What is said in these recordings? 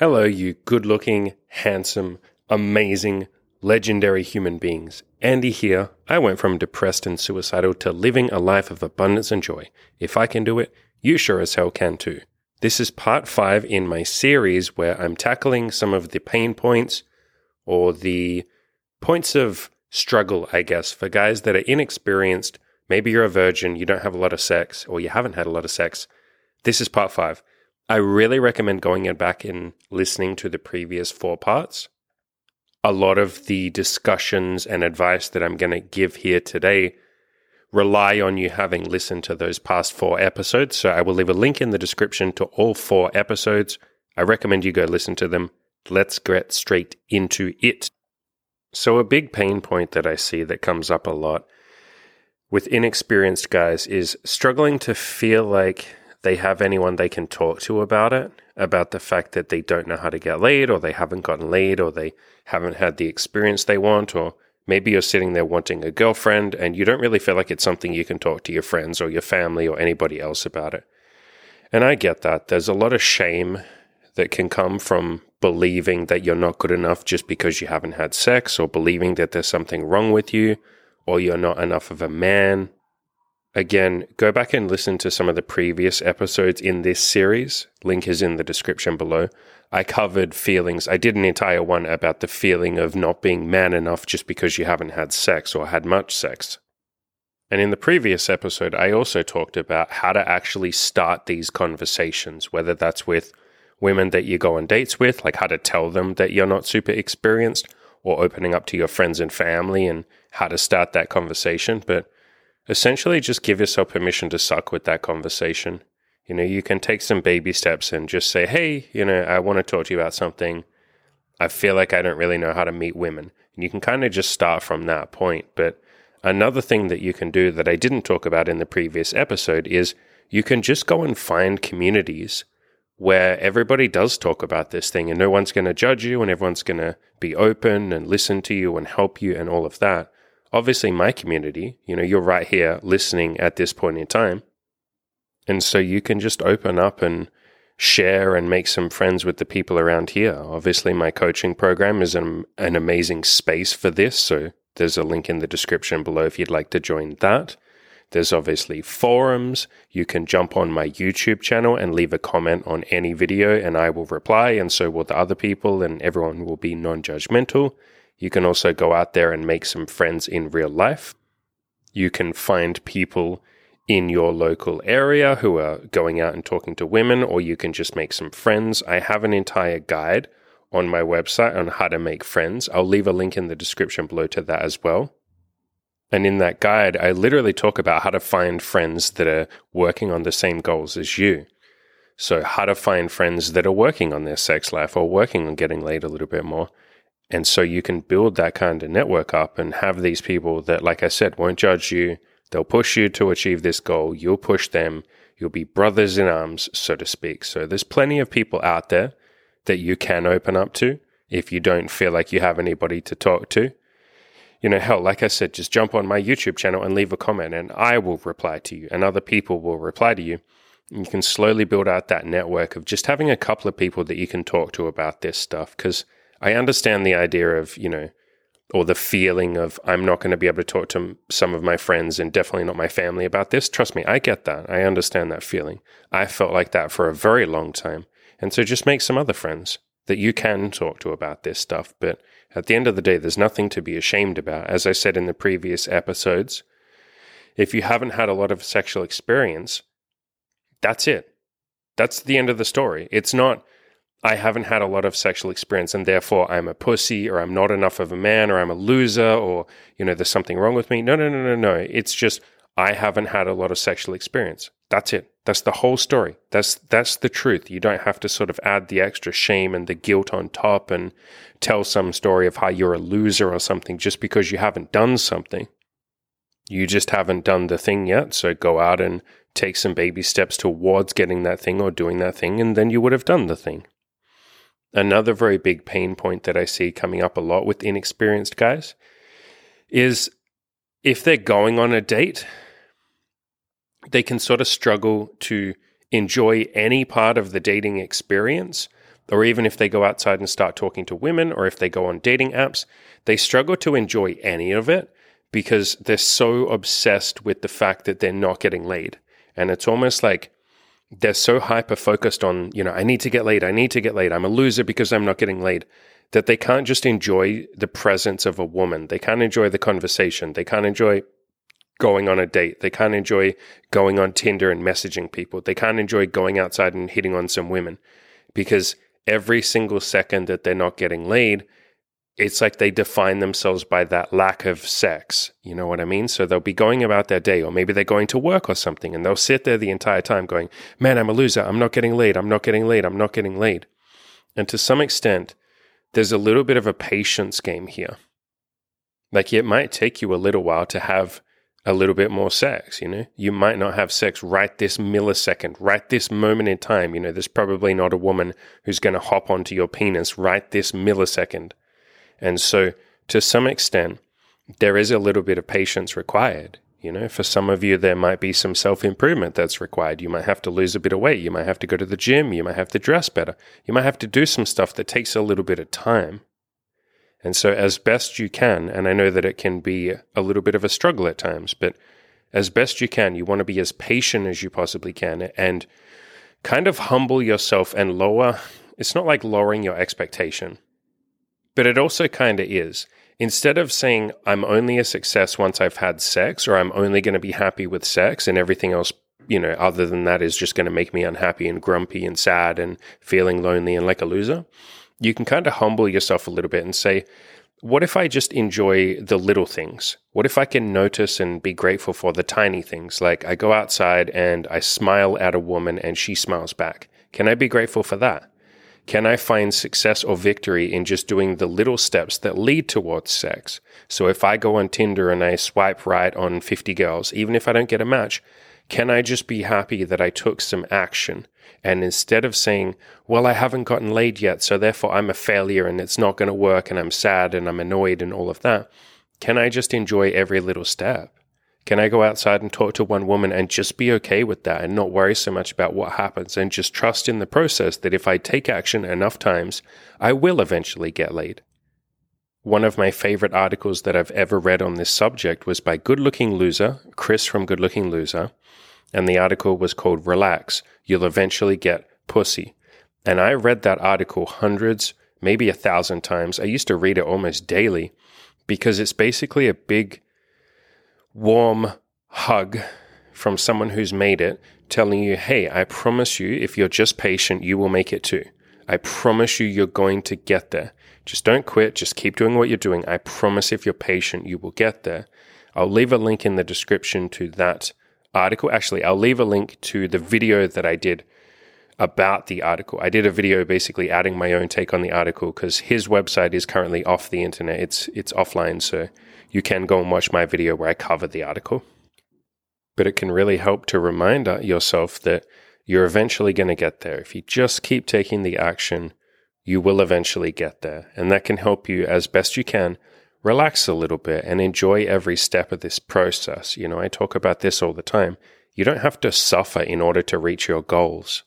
Hello, you good looking, handsome, amazing, legendary human beings. Andy here. I went from depressed and suicidal to living a life of abundance and joy. If I can do it, you sure as hell can too. This is part five in my series where I'm tackling some of the pain points or the points of struggle, I guess, for guys that are inexperienced. Maybe you're a virgin, you don't have a lot of sex, or you haven't had a lot of sex. This is part five. I really recommend going back and listening to the previous four parts. A lot of the discussions and advice that I'm going to give here today rely on you having listened to those past four episodes. So I will leave a link in the description to all four episodes. I recommend you go listen to them. Let's get straight into it. So, a big pain point that I see that comes up a lot with inexperienced guys is struggling to feel like they have anyone they can talk to about it, about the fact that they don't know how to get laid, or they haven't gotten laid, or they haven't had the experience they want, or maybe you're sitting there wanting a girlfriend and you don't really feel like it's something you can talk to your friends or your family or anybody else about it. And I get that. There's a lot of shame that can come from believing that you're not good enough just because you haven't had sex, or believing that there's something wrong with you, or you're not enough of a man, Again, go back and listen to some of the previous episodes in this series. Link is in the description below. I covered feelings. I did an entire one about the feeling of not being man enough just because you haven't had sex or had much sex. And in the previous episode, I also talked about how to actually start these conversations, whether that's with women that you go on dates with, like how to tell them that you're not super experienced, or opening up to your friends and family and how to start that conversation. But essentially just give yourself permission to suck with that conversation. You know, you can take some baby steps and just say, hey, you know, I want to talk to you about something. I feel like I don't really know how to meet women. And you can kind of just start from that point. But another thing that you can do that I didn't talk about in the previous episode is you can just go and find communities where everybody does talk about this thing and no one's going to judge you and everyone's going to be open and listen to you and help you and all of that obviously my community, you know, you're right here listening at this point in time. And so you can just open up and share and make some friends with the people around here. Obviously, my coaching program is an, an amazing space for this. So there's a link in the description below if you'd like to join that. There's obviously forums. You can jump on my YouTube channel and leave a comment on any video, and I will reply, and so will the other people, and everyone will be non judgmental. You can also go out there and make some friends in real life. You can find people in your local area who are going out and talking to women, or you can just make some friends. I have an entire guide on my website on how to make friends. I'll leave a link in the description below to that as well. And in that guide, I literally talk about how to find friends that are working on the same goals as you. So, how to find friends that are working on their sex life or working on getting laid a little bit more. And so you can build that kind of network up and have these people that, like I said, won't judge you. They'll push you to achieve this goal. You'll push them. You'll be brothers in arms, so to speak. So there's plenty of people out there that you can open up to if you don't feel like you have anybody to talk to. You know, hell, like I said, just jump on my YouTube channel and leave a comment and I will reply to you and other people will reply to you. You can slowly build out that network of just having a couple of people that you can talk to about this stuff because I understand the idea of, you know, or the feeling of I'm not going to be able to talk to some of my friends and definitely not my family about this. Trust me, I get that. I understand that feeling. I felt like that for a very long time. And so just make some other friends that you can talk to about this stuff. But at the end of the day, there's nothing to be ashamed about. As I said in the previous episodes, if you haven't had a lot of sexual experience, that's it. That's the end of the story. It's not, I haven't had a lot of sexual experience and therefore I'm a pussy or I'm not enough of a man or I'm a loser or, you know, there's something wrong with me. No, no, no, no, no. It's just I haven't had a lot of sexual experience. That's it. That's the whole story. That's that's the truth. You don't have to sort of add the extra shame and the guilt on top and tell some story of how you're a loser or something just because you haven't done something. You just haven't done the thing yet. So go out and take some baby steps towards getting that thing or doing that thing, and then you would have done the thing. Another very big pain point that I see coming up a lot with inexperienced guys is if they're going on a date, they can sort of struggle to enjoy any part of the dating experience or even if they go outside and start talking to women, or if they go on dating apps, they struggle to enjoy any of it because they're so obsessed with the fact that they're not getting laid. And it's almost like they're so hyper focused on, you know, I need to get laid, I need to get laid, I'm a loser because I'm not getting laid, that they can't just enjoy the presence of a woman. They can't enjoy the conversation. They can't enjoy going on a date. They can't enjoy going on Tinder and messaging people. They can't enjoy going outside and hitting on some women because every single second that they're not getting laid, it's like they define themselves by that lack of sex. You know what I mean? So they'll be going about their day, or maybe they're going to work or something, and they'll sit there the entire time going, Man, I'm a loser. I'm not getting laid. I'm not getting laid. I'm not getting laid. And to some extent, there's a little bit of a patience game here. Like it might take you a little while to have a little bit more sex, you know? You might not have sex right this millisecond, right this moment in time. You know, there's probably not a woman who's going to hop onto your penis right this millisecond. And so, to some extent, there is a little bit of patience required. You know, for some of you, there might be some self improvement that's required. You might have to lose a bit of weight. You might have to go to the gym. You might have to dress better. You might have to do some stuff that takes a little bit of time. And so, as best you can, and I know that it can be a little bit of a struggle at times, but as best you can, you want to be as patient as you possibly can and kind of humble yourself and lower. It's not like lowering your expectation, but it also kind of is. Instead of saying, I'm only a success once I've had sex, or I'm only going to be happy with sex and everything else, you know, other than that is just going to make me unhappy and grumpy and sad and feeling lonely and like a loser you can kind of humble yourself a little bit and say, what if I just enjoy the little things? What if I can notice and be grateful for the tiny things? Like I go outside and I smile at a woman and she smiles back. Can I be grateful for that? Can I find success or victory in just doing the little steps that lead towards sex? So if I go on Tinder and I swipe right on 50 girls, even if I don't get a match, can I just be happy that I took some action? And instead of saying, well, I haven't gotten laid yet, so therefore I'm a failure and it's not going to work and I'm sad and I'm annoyed and all of that, can I just enjoy every little step? Can I go outside and talk to one woman and just be okay with that and not worry so much about what happens and just trust in the process that if I take action enough times, I will eventually get laid? One of my favorite articles that I've ever read on this subject was by Good Looking Loser, Chris from Good Looking Loser, and the article was called Relax, You'll Eventually Get Pussy. And I read that article hundreds, maybe a thousand times. I used to read it almost daily because it's basically a big, warm hug from someone who's made it telling you, hey, I promise you, if you're just patient, you will make it too. I promise you, you're going to get there. Just don't quit. Just keep doing what you're doing. I promise if you're patient, you will get there. I'll leave a link in the description to that article. Actually, I'll leave a link to the video that I did about the article. I did a video basically adding my own take on the article because his website is currently off the internet. It's it's offline, so you can go and watch my video where I cover the article. But it can really help to remind yourself that you're eventually going to get there. If you just keep taking the action, you will eventually get there. And that can help you as best you can relax a little bit and enjoy every step of this process. You know, I talk about this all the time. You don't have to suffer in order to reach your goals.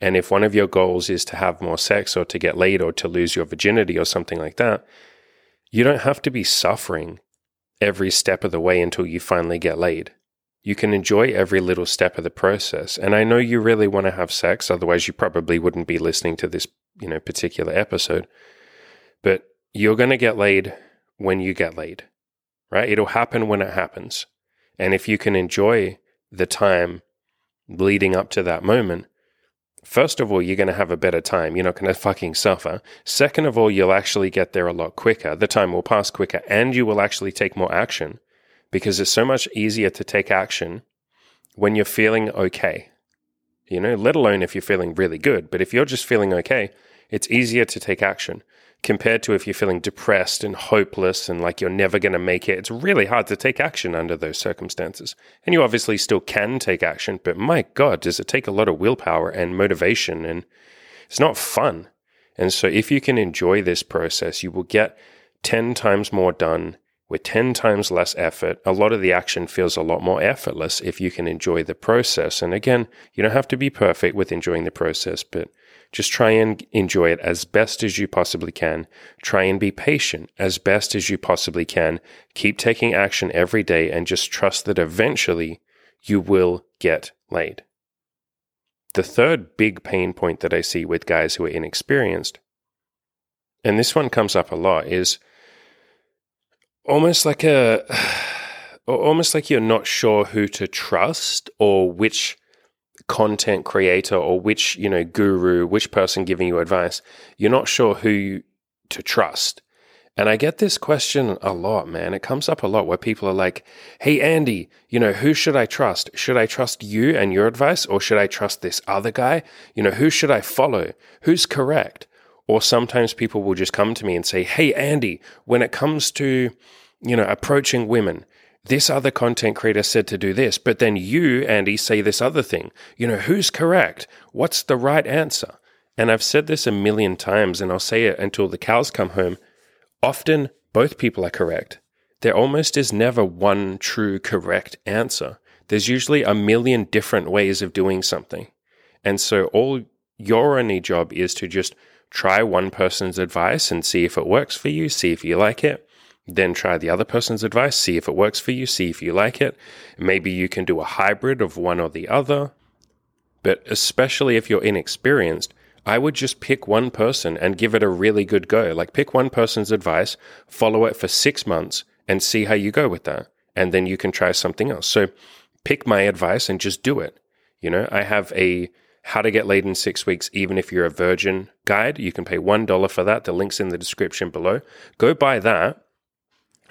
And if one of your goals is to have more sex or to get laid or to lose your virginity or something like that, you don't have to be suffering every step of the way until you finally get laid. You can enjoy every little step of the process. And I know you really want to have sex, otherwise you probably wouldn't be listening to this, you know, particular episode. But you're going to get laid when you get laid, right? It'll happen when it happens. And if you can enjoy the time leading up to that moment, first of all, you're going to have a better time. You're not going to fucking suffer. Second of all, you'll actually get there a lot quicker. The time will pass quicker and you will actually take more action because it's so much easier to take action when you're feeling okay. You know, let alone if you're feeling really good. But if you're just feeling okay, it's easier to take action compared to if you're feeling depressed and hopeless and like you're never going to make it. It's really hard to take action under those circumstances. And you obviously still can take action, but my God, does it take a lot of willpower and motivation and it's not fun. And so if you can enjoy this process, you will get 10 times more done with 10 times less effort. A lot of the action feels a lot more effortless if you can enjoy the process. And again, you don't have to be perfect with enjoying the process, but just try and enjoy it as best as you possibly can. Try and be patient as best as you possibly can. Keep taking action every day and just trust that eventually you will get laid. The third big pain point that I see with guys who are inexperienced, and this one comes up a lot, is almost like a almost like you're not sure who to trust or which content creator or which you know guru which person giving you advice you're not sure who to trust. And i get this question a lot man. It comes up a lot where people are like hey andy you know who should i trust? Should i trust you and your advice or should i trust this other guy? You know who should i follow? Who's correct? Or sometimes people will just come to me and say, Hey, Andy, when it comes to, you know, approaching women, this other content creator said to do this, but then you, Andy, say this other thing. You know, who's correct? What's the right answer? And I've said this a million times, and I'll say it until the cows come home. Often, both people are correct. There almost is never one true correct answer. There's usually a million different ways of doing something. And so, all your only job is to just try one person's advice and see if it works for you, see if you like it. Then try the other person's advice, see if it works for you, see if you like it. Maybe you can do a hybrid of one or the other. But especially if you're inexperienced, I would just pick one person and give it a really good go. Like pick one person's advice, follow it for six months, and see how you go with that. And then you can try something else. So pick my advice and just do it. You know, I have a how to Get Laid in Six Weeks, even if you're a virgin guide. You can pay $1 for that. The link's in the description below. Go buy that.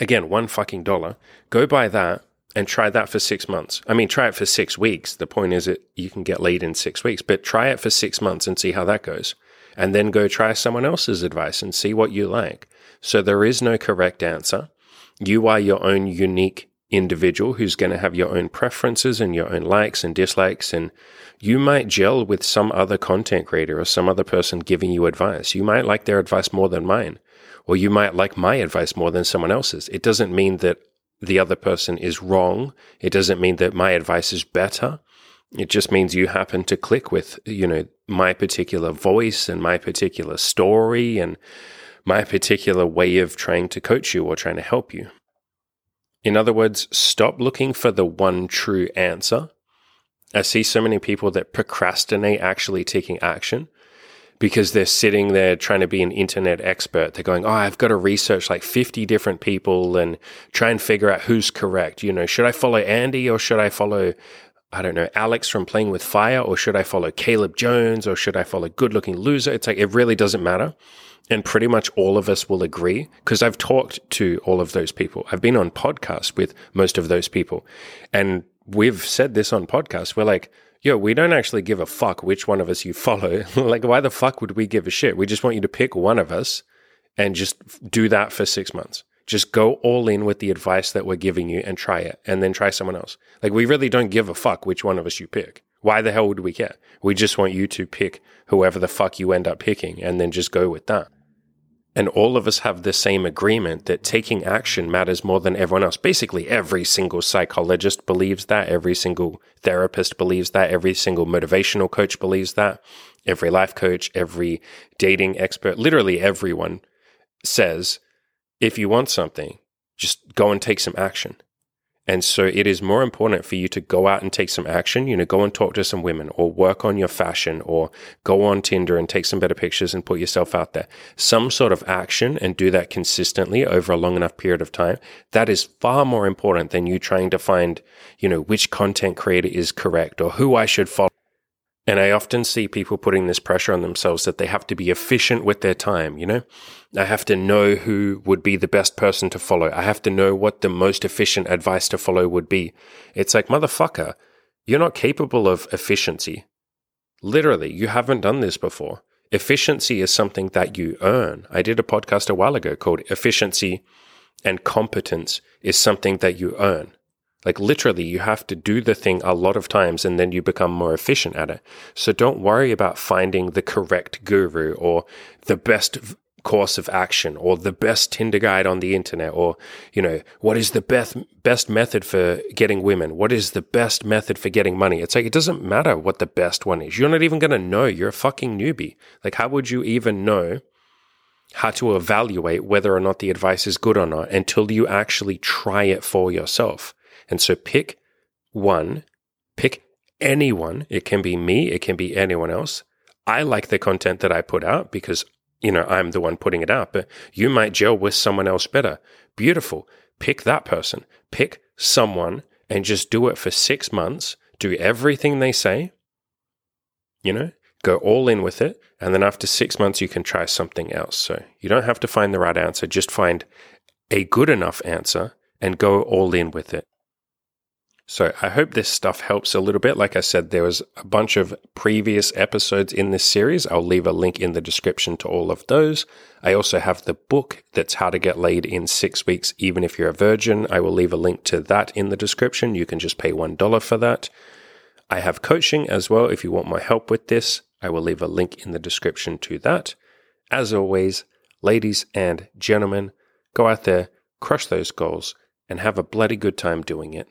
Again, one fucking dollar. Go buy that and try that for six months. I mean, try it for six weeks. The point is that you can get laid in six weeks, but try it for six months and see how that goes. And then go try someone else's advice and see what you like. So there is no correct answer. You are your own unique individual who's going to have your own preferences and your own likes and dislikes. And you might gel with some other content creator or some other person giving you advice. You might like their advice more than mine, or you might like my advice more than someone else's. It doesn't mean that the other person is wrong. It doesn't mean that my advice is better. It just means you happen to click with, you know, my particular voice and my particular story and my particular way of trying to coach you or trying to help you. In other words, stop looking for the one true answer. I see so many people that procrastinate actually taking action because they're sitting there trying to be an internet expert. They're going, Oh, I've got to research like 50 different people and try and figure out who's correct. You know, should I follow Andy or should I follow, I don't know, Alex from Playing with Fire or should I follow Caleb Jones or should I follow Good Looking Loser? It's like, it really doesn't matter and pretty much all of us will agree because I've talked to all of those people. I've been on podcasts with most of those people. And we've said this on podcasts. We're like, yo, we don't actually give a fuck which one of us you follow. like, why the fuck would we give a shit? We just want you to pick one of us and just do that for six months. Just go all in with the advice that we're giving you and try it and then try someone else. Like, we really don't give a fuck which one of us you pick. Why the hell would we care? We just want you to pick whoever the fuck you end up picking and then just go with that. And all of us have the same agreement that taking action matters more than everyone else. Basically, every single psychologist believes that. Every single therapist believes that. Every single motivational coach believes that. Every life coach, every dating expert, literally everyone says, if you want something, just go and take some action. And so it is more important for you to go out and take some action, you know, go and talk to some women or work on your fashion or go on Tinder and take some better pictures and put yourself out there. Some sort of action and do that consistently over a long enough period of time. That is far more important than you trying to find, you know, which content creator is correct or who I should follow. And I often see people putting this pressure on themselves that they have to be efficient with their time, you know? I have to know who would be the best person to follow. I have to know what the most efficient advice to follow would be. It's like, motherfucker, you're not capable of efficiency. Literally, you haven't done this before. Efficiency is something that you earn. I did a podcast a while ago called Efficiency and Competence is something that you earn. Like literally, you have to do the thing a lot of times and then you become more efficient at it. So don't worry about finding the correct guru or the best course of action or the best Tinder guide on the internet or, you know, what is the best, best method for getting women? What is the best method for getting money? It's like, it doesn't matter what the best one is. You're not even going to know. You're a fucking newbie. Like, how would you even know how to evaluate whether or not the advice is good or not until you actually try it for yourself? And so pick one, pick anyone. It can be me. It can be anyone else. I like the content that I put out because you know, I'm the one putting it out, but you might gel with someone else better. Beautiful. Pick that person. Pick someone and just do it for six months. Do everything they say. You know, go all in with it. And then after six months, you can try something else. So you don't have to find the right answer. Just find a good enough answer and go all in with it. So I hope this stuff helps a little bit. Like I said, there was a bunch of previous episodes in this series. I'll leave a link in the description to all of those. I also have the book that's how to get laid in six weeks, even if you're a virgin. I will leave a link to that in the description. You can just pay $1 for that. I have coaching as well. If you want my help with this, I will leave a link in the description to that. As always, ladies and gentlemen, go out there, crush those goals, and have a bloody good time doing it.